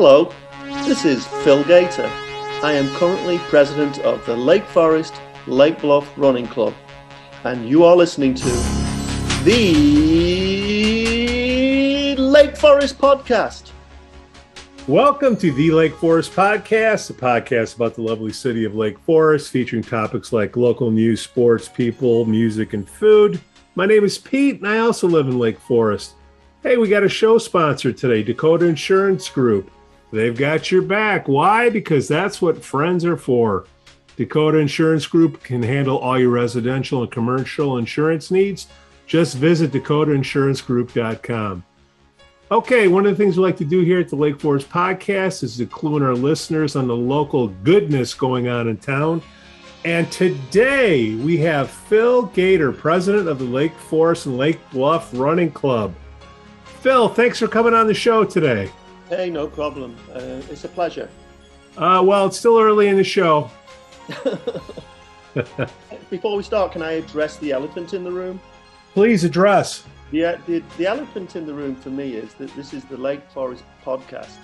Hello, this is Phil Gator. I am currently president of the Lake Forest Lake Bluff Running Club, and you are listening to the Lake Forest Podcast. Welcome to the Lake Forest Podcast, a podcast about the lovely city of Lake Forest, featuring topics like local news, sports, people, music, and food. My name is Pete, and I also live in Lake Forest. Hey, we got a show sponsor today, Dakota Insurance Group. They've got your back. Why? Because that's what friends are for. Dakota Insurance Group can handle all your residential and commercial insurance needs. Just visit dakotaInsuranceGroup.com. Okay, one of the things we like to do here at the Lake Forest Podcast is to clue in our listeners on the local goodness going on in town. And today we have Phil Gator, president of the Lake Forest and Lake Bluff Running Club. Phil, thanks for coming on the show today. Hey, no problem. Uh, it's a pleasure. Uh, well, it's still early in the show. Before we start, can I address the elephant in the room? Please address. The, the, the elephant in the room for me is that this is the Lake Forest podcast.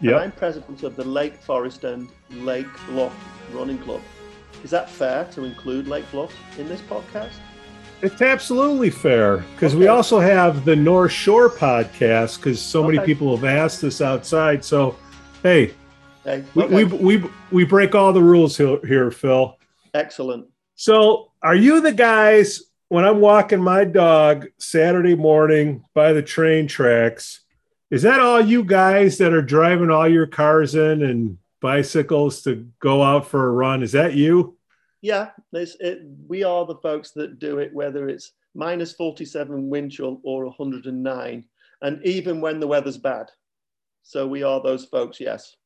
Yeah. I'm president of the Lake Forest and Lake Bluff Running Club. Is that fair to include Lake Bluff in this podcast? It's absolutely fair because we also have the North Shore podcast because so many people have asked us outside. So, hey, Hey, we, we, we, we break all the rules here, here, Phil. excellent. So, are you the guys when I'm walking my dog Saturday morning by the train tracks? Is that all you guys that are driving all your cars in and bicycles to go out for a run? Is that you? Yeah, it, we are the folks that do it, whether it's minus 47 wind chill or 109, and even when the weather's bad. So we are those folks, yes.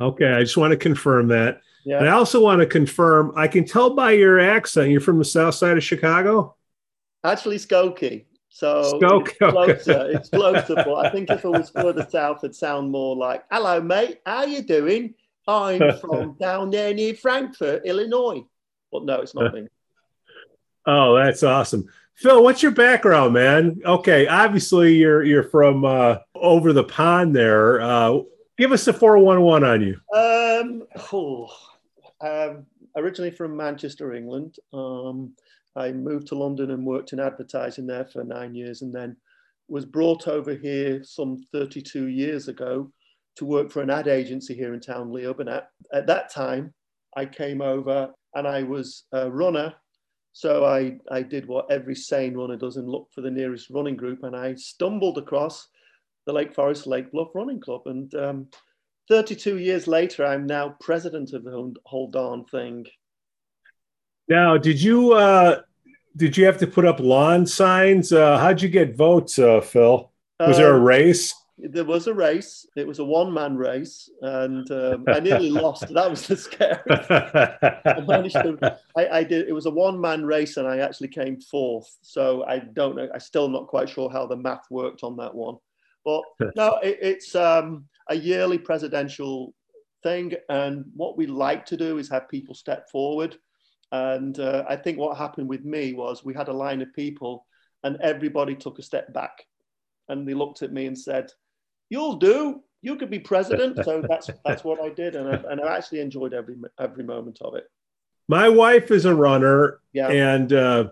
Okay, I just want to confirm that. Yeah. And I also want to confirm, I can tell by your accent, you're from the south side of Chicago? Actually, Skokie. So Skokie, it's closer. It's closer, but I think if it was further south, it'd sound more like, "Hello, mate. How you doing? I'm from down there near Frankfort, Illinois." But no, it's not me. Oh, that's awesome. Phil, what's your background, man? Okay, obviously you're you're from uh, over the pond there. Uh, give us the 411 on you. Um, oh, um, originally from Manchester, England. Um, I moved to London and worked in advertising there for nine years, and then was brought over here some 32 years ago to work for an ad agency here in town, Leo Burnett. At that time, I came over and I was a runner. So I, I did what every sane runner does and looked for the nearest running group. And I stumbled across the Lake Forest Lake Bluff Running Club. And um, 32 years later, I'm now president of the whole- darn thing. Now, did you uh, did you have to put up lawn signs? Uh, how'd you get votes, uh, Phil? Was there a Um, race? There was a race. It was a one-man race, and um, I nearly lost. That was the scariest. I managed to. I, I did. It was a one-man race, and I actually came fourth. So I don't know. I'm still not quite sure how the math worked on that one. But no, it, it's um, a yearly presidential thing, and what we like to do is have people step forward. And uh, I think what happened with me was we had a line of people, and everybody took a step back, and they looked at me and said, "You'll do. You could be president." So that's that's what I did, and I, and I actually enjoyed every every moment of it. My wife is a runner, Yeah. and uh,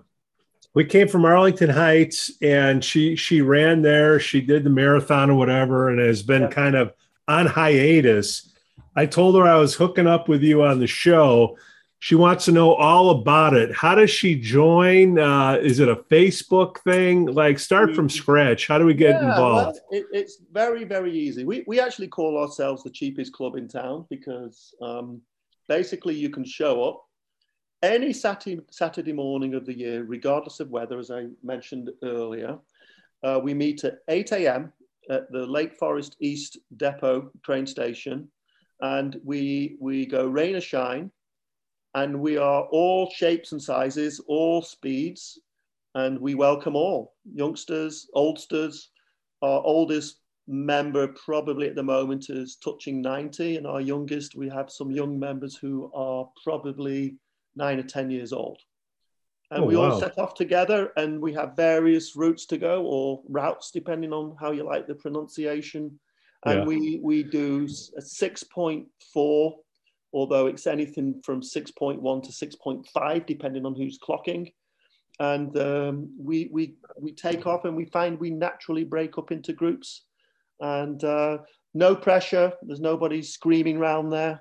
we came from Arlington Heights, and she she ran there. She did the marathon or whatever, and has been Yeah. kind of on hiatus. I told her I was hooking up with you on the show. She wants to know all about it. How does she join? Uh, is it a Facebook thing? Like, start from scratch. How do we get Yeah, involved? well, it, it's very, very easy. We, we actually call ourselves the cheapest club in town because um, basically you can show up any Saturday, Saturday morning of the year, regardless of weather, as I mentioned earlier. Uh, we meet at 8 a.m. at the Lake Forest East Depot train station, and we, we go rain or shine, and we are all shapes and sizes, all speeds, and we welcome all youngsters, oldsters. Our oldest member, probably at the moment, is touching 90, and our youngest, we have some young members who are probably nine or 10 years old. And Oh, we all set off together, and we have various routes to go or routes, depending on how you like the pronunciation. and Yeah. we we do a six point four, although it's anything from six point one to six point five, depending on who's clocking. And um, we we we take off, and we find we naturally break up into groups, and uh, no pressure. There's nobody screaming around there.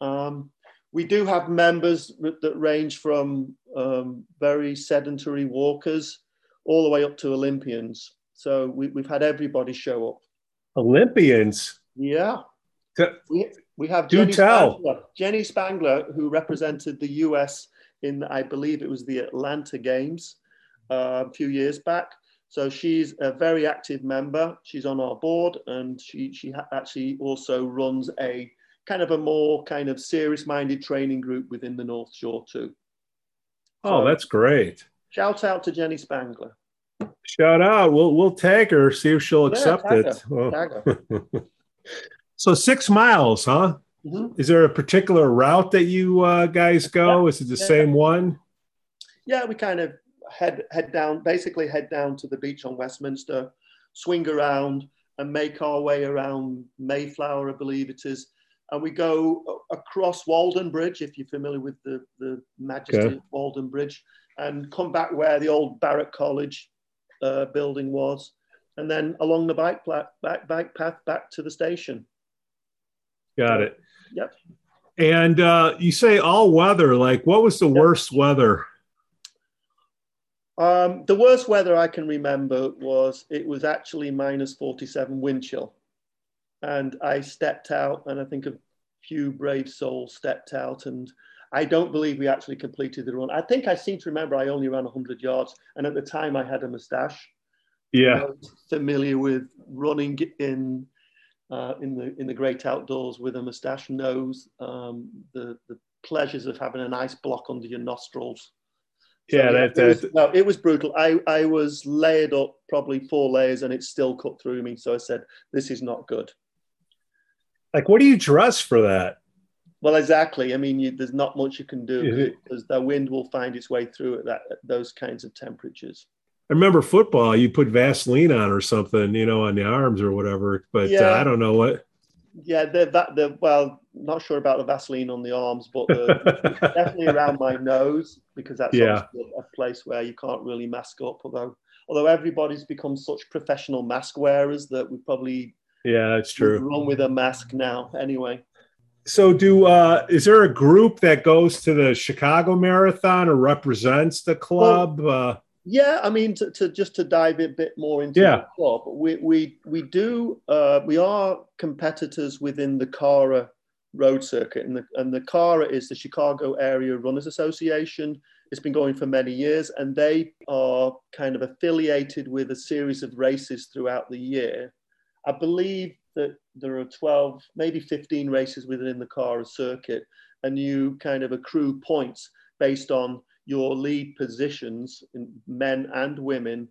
Um, we do have members that range from um, very sedentary walkers all the way up to Olympians. So we, we've had everybody show up. Olympians. Yeah. T- We, we have Do Jenny tell. Spangler, Jenny Spangler, who represented the US in, I believe it was the Atlanta Games uh, a few years back. So she's a very active member. She's on our board, and she she actually also runs a kind of a more kind of serious-minded training group within the North Shore too. Oh, So- that's great. Shout out to Jenny Spangler. Shout out. We'll we'll tag her, see if she'll Yeah, accept it. Her. so six miles, huh? Mhm. Is there a particular route that you uh, guys go? Is it the Yeah. same one? yeah, we kind of head head down, basically head down to the beach on Westminster, swing around, and make our way around Mayflower, I believe it is, and we go across Walden Bridge, if you're familiar with the the Majesty Okay. of Walden Bridge, and come back where the old Barat College uh, building was, and then along the bike pla- back bike path back to the station. Got it. Yep. And uh, you say all weather. Like, what was the worst weather? Um, the worst weather I can remember was it was actually minus 47 wind chill. And I stepped out, and I think a few brave souls stepped out. And I don't believe we actually completed the run. I think I seem to remember I only ran 100 yards. And at the time, I had a mustache. I Yeah. was familiar with running in. Uh, in the in the great outdoors with a mustache knows um, the the pleasures of having a nice block under your nostrils. So, Yeah, that- it was, no, it was brutal. I, I was layered up probably four layers and it still cut through me. So I said, this is not good. Like, what do you dress for that? Well, exactly. I mean, you, there's not much you can do because the wind will find its way through at, that, at those kinds of temperatures. I remember football. You put Vaseline on or something, you know, on the arms or whatever. But uh, I don't know what. Yeah, the, that the well, not sure about the Vaseline on the arms, but the, definitely around my nose because that's Yeah. a place where you can't really mask up. Although, although everybody's become such professional mask wearers that we probably yeah, it's true. run with a mask now. Anyway, So, do uh, is there a group that goes to the Chicago Marathon or represents the club? uh, yeah, I mean, to, to just to dive a bit more into Yeah. the club, we we we do uh, we are competitors within the CARA road circuit, and the and the CARA is the Chicago Area Runners Association. It's been going for many years, and they are kind of affiliated with a series of races throughout the year. I believe that there are 12, maybe 15 races within the CARA circuit, and you kind of accrue points based on your lead positions in men and women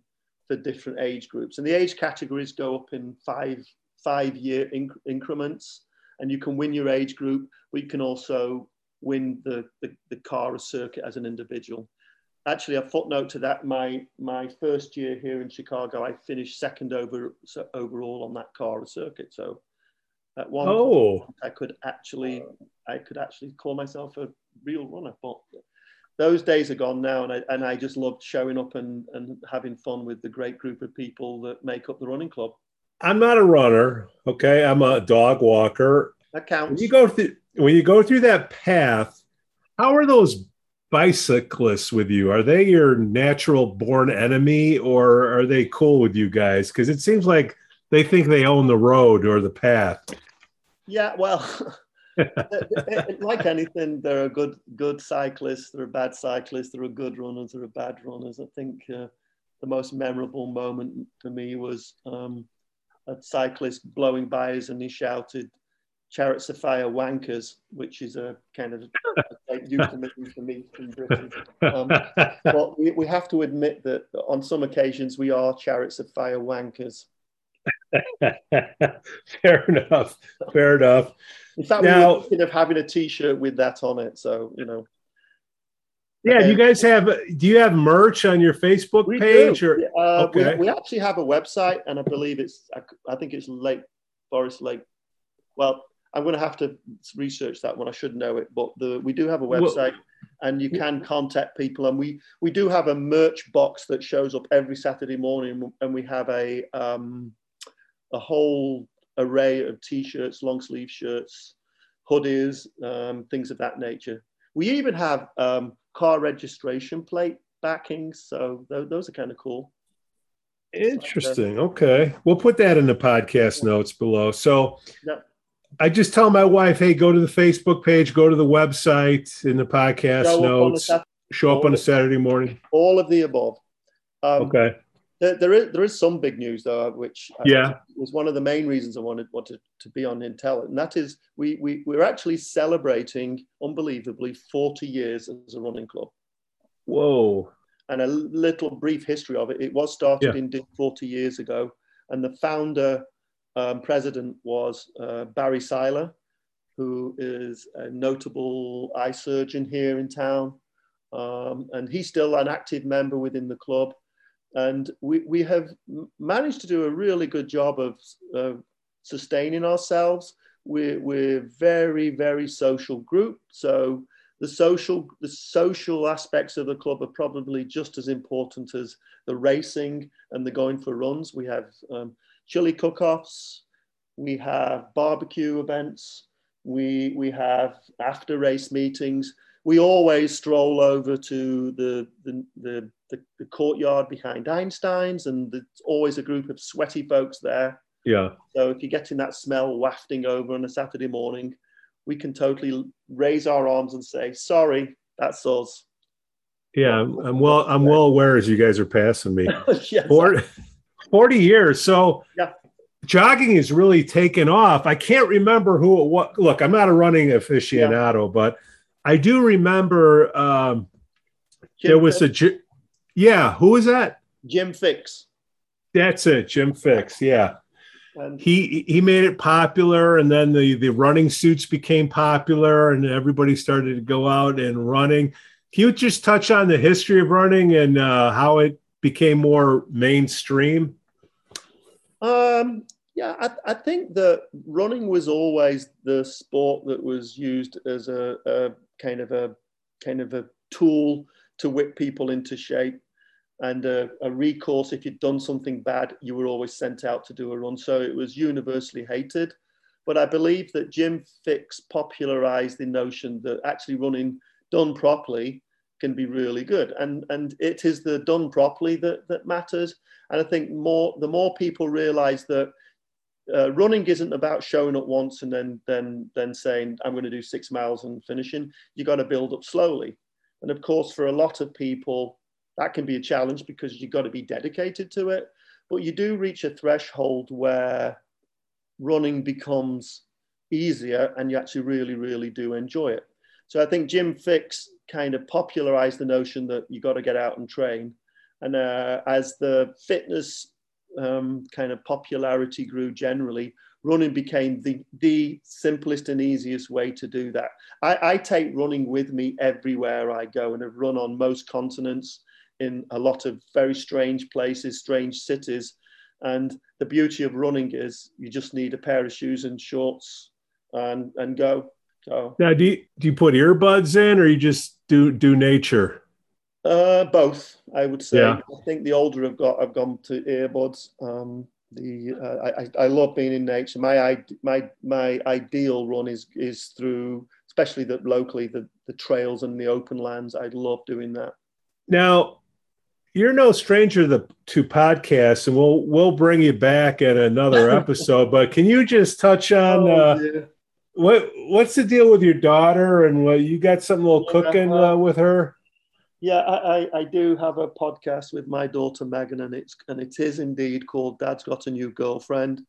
for different age groups. And the age categories go up in five five year inc- increments, and you can win your age group, but you can also win the, the, the CARA circuit as an individual. Actually, a footnote to that: my my first year here in Chicago, I finished second over so overall on that car circuit. So at one oh, point, I could actually I could actually call myself a real runner, but those days are gone now, and I and I just loved showing up and and having fun with the great group of people that make up the running club. I'm not a runner. Okay, I'm a dog walker. That When counts. you go through when you go through that path, how are those bicyclists with you? Are they your natural born enemy, or are they cool with you guys? Because it seems like they think they own the road or the path. Yeah, well, like anything, there are good good cyclists, there are bad cyclists, there are good runners, there are bad runners. I think uh, the most memorable moment for me was um, a cyclist blowing by us and he shouted, Chariots of Fire wankers, which is a kind of euphemism for me in Britain. Um, but we, we have to admit that on some occasions we are Chariots of Fire wankers. Fair enough. Fair enough. In fact, Now- we were thinking of having a T-shirt with that on it. So you know, Yeah, you guys have. Do you have merch on your Facebook page? do. Or Uh, Okay. we, we actually have a website, and I believe it's I, I think it's late Forest Lake. Well, I'm going to have to research that one. I should know it, but the, we do have a website, well, and you can contact people. And we we do have a merch box that shows up every Saturday morning, and we have a um, a whole array of t-shirts, long sleeve shirts, hoodies, um, things of that nature. We even have um, car registration plate backings, so th- those are kind of cool. Interesting. Okay, we'll put that in the podcast notes below. So. I just tell my wife, hey, go to the Facebook page, go to the website in the podcast show notes, up show up on a Saturday morning. All of the above. Um, okay. There, there, is, there is some big news, though, which yeah. was one of the main reasons I wanted, wanted to be on Intel. And that is we, we, we're actually celebrating, unbelievably, 40 years as a running club. Whoa. And a little brief history of it. It was started yeah. in 40 years ago. And the founder um, president was uh, Barry Seiler, who is a notable eye surgeon here in town. Um, and he's still an active member within the club. And we, we have managed to do a really good job of uh, sustaining ourselves. We're, we're very, very social group. So the social, the social aspects of the club are probably just as important as the racing and the going for runs. We have um, chili cook-offs, we have barbecue events, we, we have after race meetings. We always stroll over to the, the, the, the, the courtyard behind Einstein's and there's always a group of sweaty folks there. Yeah. So if you're getting that smell wafting over on a Saturday morning, we can totally raise our arms and say, sorry, that's us. Yeah, I'm well. I'm well aware as you guys are passing me. yes. 40 years. So yeah. jogging is really taken off. I can't remember who it was. Look, I'm not a running aficionado, yeah. but I do remember um, there was a, yeah, who was that? Jim Fixx. That's it, Jim Fixx. Yeah. And he he made it popular, and then the the running suits became popular, and everybody started to go out and running. Can you just touch on the history of running and uh, how it became more mainstream? Um, yeah, I, I, think that running was always the sport that was used as a, a kind of a kind of a tool to whip people into shape and a, a, recourse if you'd done something bad you were always sent out to do a run so it was universally hated but i believe that jim fixx popularized the notion that actually running done properly can be really good. And, and it is the done properly that, that matters. And I think more the more people realize that uh, running isn't about showing up once and then then then saying I'm going to do six miles and finishing. You got to build up slowly. And of course, for a lot of people, that can be a challenge because you've got to be dedicated to it. But you do reach a threshold where running becomes easier and you actually really, really do enjoy it. So I think Jim Fixx kind of popularized the notion that you got to get out and train. And uh, as the fitness um, kind of popularity grew generally, running became the, the simplest and easiest way to do that. I, I take running with me everywhere I go and have run on most continents in a lot of very strange places, strange cities. And the beauty of running is you just need a pair of shoes and shorts and, and go. So now, do you, do you put earbuds in, or you just do do nature? Uh, both, I would say. Yeah. I think the older I've got, I've gone to earbuds. Um, the uh, I, I love being in nature. My my my ideal run is is through, especially the locally the the trails and the open lands. I love doing that. Now, you're no stranger to, to podcasts, and we'll we'll bring you back at another episode. but can you just touch on? Oh, uh, yeah what what's the deal with your daughter and what you got something a little cooking uh, with her? Yeah, I, I, do have a podcast with my daughter Megan, and it's and it is indeed called "Dad's Got a New Girlfriend,"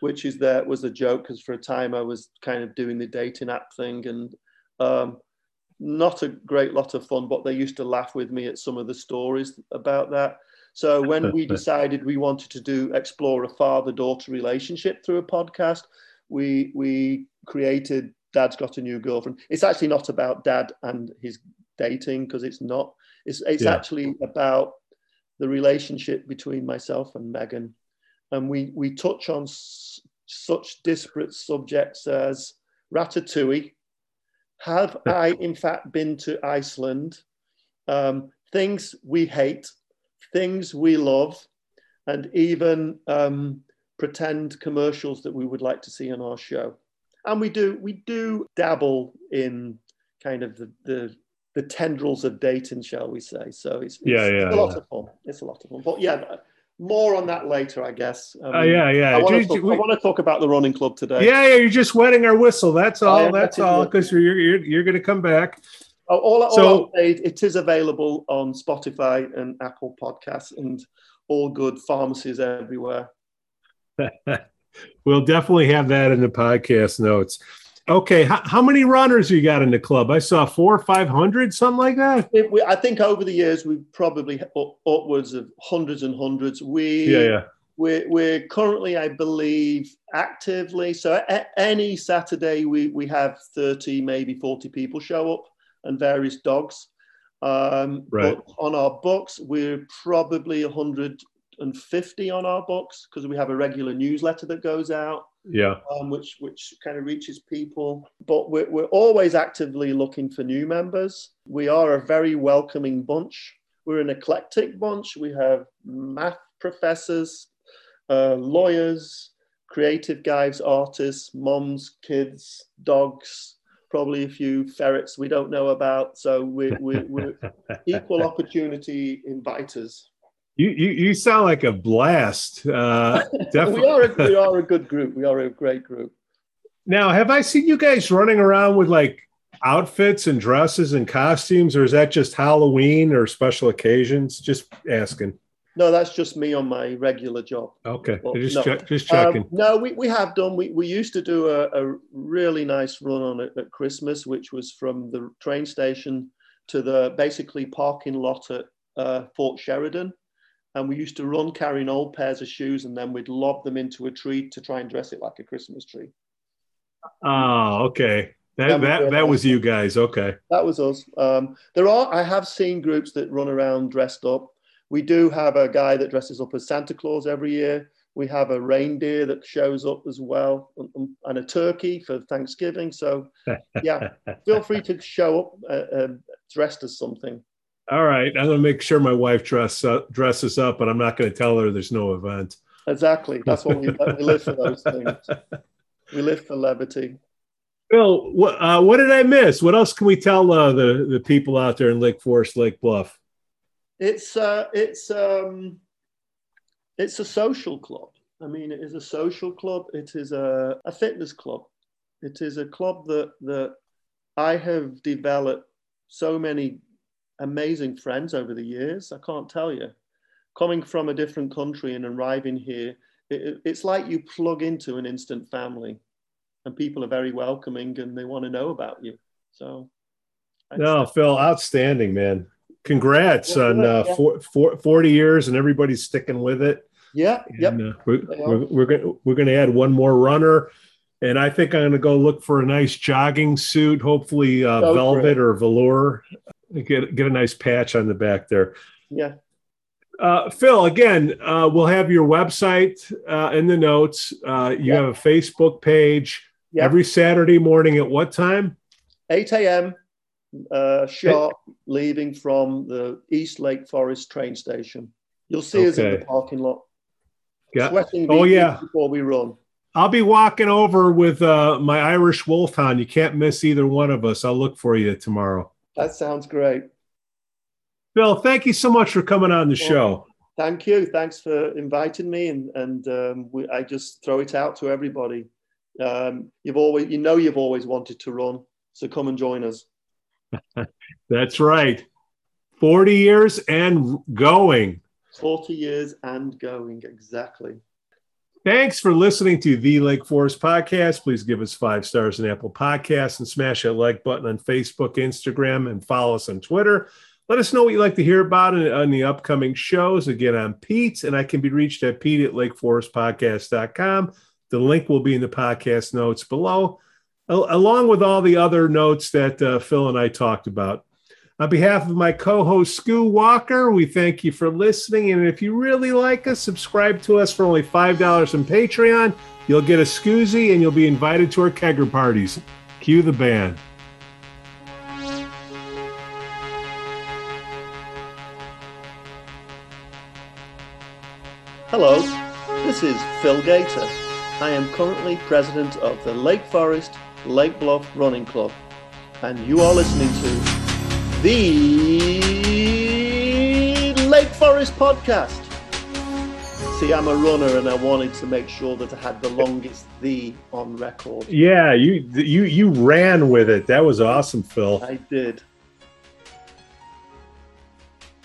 which is there was a joke because for a time I was kind of doing the dating app thing and um, not a great lot of fun, but they used to laugh with me at some of the stories about that. So when we decided we wanted to do explore a father daughter relationship through a podcast, we we created Dad's Got a New Girlfriend. It's actually not about dad and his dating because it's not. It's it's yeah. actually about the relationship between myself and Megan, and we we touch on such disparate subjects as Ratatouille. Have I, in fact, been to Iceland? Um, things we hate, things we love, and even um, pretend commercials that we would like to see on our show. And we do we do dabble in kind of the the, the tendrils of dating, shall we say? So it's, it's yeah, yeah, it's a lot yeah. of fun. It's a lot of fun. But yeah, more on that later, I guess. I Uh, yeah, yeah. I want, to talk, we- I want to talk about the running club today. yeah, yeah. You're just wetting our whistle. That's all. That's all. Because you're you're, you're going to come back. Oh, all, all So- say, it is available on Spotify and Apple Podcasts and all good pharmacies everywhere. We'll definitely have that in the podcast notes. Okay, how, how many runners you got in the club? I saw four or five hundred, something like that. We, we, I think over the years we've probably up, upwards of hundreds and hundreds. We Yeah, yeah. We're, we're currently, I believe, actively. So a- any Saturday we, we have 30, maybe 40 people show up and various dogs. Um, Right. But on our books, we're probably 150 on our books because we have a regular newsletter that goes out Yeah. um, which which kind of reaches people. But we're, we're always actively looking for new members. We are a very welcoming bunch. We're an eclectic bunch. We have math professors, uh, lawyers, creative guys, artists, moms, kids, dogs, probably a few ferrets we don't know about. So we're, we're, we're equal opportunity inviters. You, you you sound like a blast. Uh, we are a, we are a good group. We are a great group. Now, have I seen you guys running around with like outfits and dresses and costumes, or is that just Halloween or special occasions? Just asking. No, that's just me on my regular job. Okay, Well, just no. check, just Um, checking. no, we, we have done. We, we used to do a, a really nice run on it at Christmas, which was from the train station to the basically parking lot at uh, Fort Sheridan. And we used to run carrying old pairs of shoes and then we'd lob them into a tree to try and dress it like a Christmas tree. oh, okay. That That was that was you guys. Okay. That was us. Um, there are, I have seen groups that run around dressed up. We do have a guy that dresses up as Santa Claus every year. We have a reindeer that shows up as well, and, and a turkey for Thanksgiving. So, yeah, feel free to show up uh, um dressed as something. All right. I'm gonna make sure my wife dress up, dresses up, but I'm not gonna tell her there's no event. Exactly. That's what we, we live for those things. We live for levity. Bill, what uh, what did I miss? What else can we tell uh, the the people out there in Lake Forest, Lake Bluff? It's uh, it's um, it's a social club. I mean, it is a social club. It is a, a fitness club. It is a club that that I have developed so many amazing friends over the years. I can't tell you. Coming from a different country and arriving here, it, it- it's like you plug into an instant family, and people are very welcoming and they want to know about you. So, I'd No, say- Phil, outstanding, man. Congrats Yeah, on uh, yeah. four, four, 40 years and everybody's sticking with it. yeah, yep. Uh, we're, we're, we're gonna we're gonna add one more runner, and I think I'm gonna go look for a nice jogging suit, hopefully uh, velvet it. or velour. Get get a nice patch on the back there. Yeah. Uh, Phil, again, uh, we'll have your website uh, in the notes. Uh, you Yeah. have a Facebook page Yeah. every Saturday morning at what time? 8 a.m. Uh, sharp, leaving from the East Lake Forest train station. You'll see us in the parking lot. Yeah. Sweating Oh, yeah. before we run. I'll be walking over with uh, my Irish Wolfhound. You can't miss either one of us. I'll look for you tomorrow. That sounds great. Phil, thank you so much for coming on the show. Thank you. Thanks for inviting me, and and um, we, I just throw it out to everybody. Um, you've always, you know, you've always wanted to run, so come and join us. That's right. 40 years and going. 40 years and going exactly. Thanks for listening to the Lake Forest podcast. Please give us five stars on Apple Podcasts and smash that like button on Facebook, Instagram, and follow us on Twitter. Let us know what you'd like to hear about on the upcoming shows. Again, I'm Pete, and I can be reached at pete at lakeforestpodcast.com. The link will be in the podcast notes below, al- along with all the other notes that uh, Phil and I talked about. On behalf of my co host, Scoo Walker, we thank you for listening. And if you really like us, subscribe to us for only $5 on Patreon. You'll get a scoozy and you'll be invited to our kegger parties. Cue the band. Hello, this is Phil Gator. I am currently president of the Lake Forest Lake Bluff Running Club, and you are listening to the Lake Forest Podcast. See, I'm a runner, and I wanted to make sure that I had the longest "the" on record. Yeah, you you you ran with it. That was awesome, Phil. I did.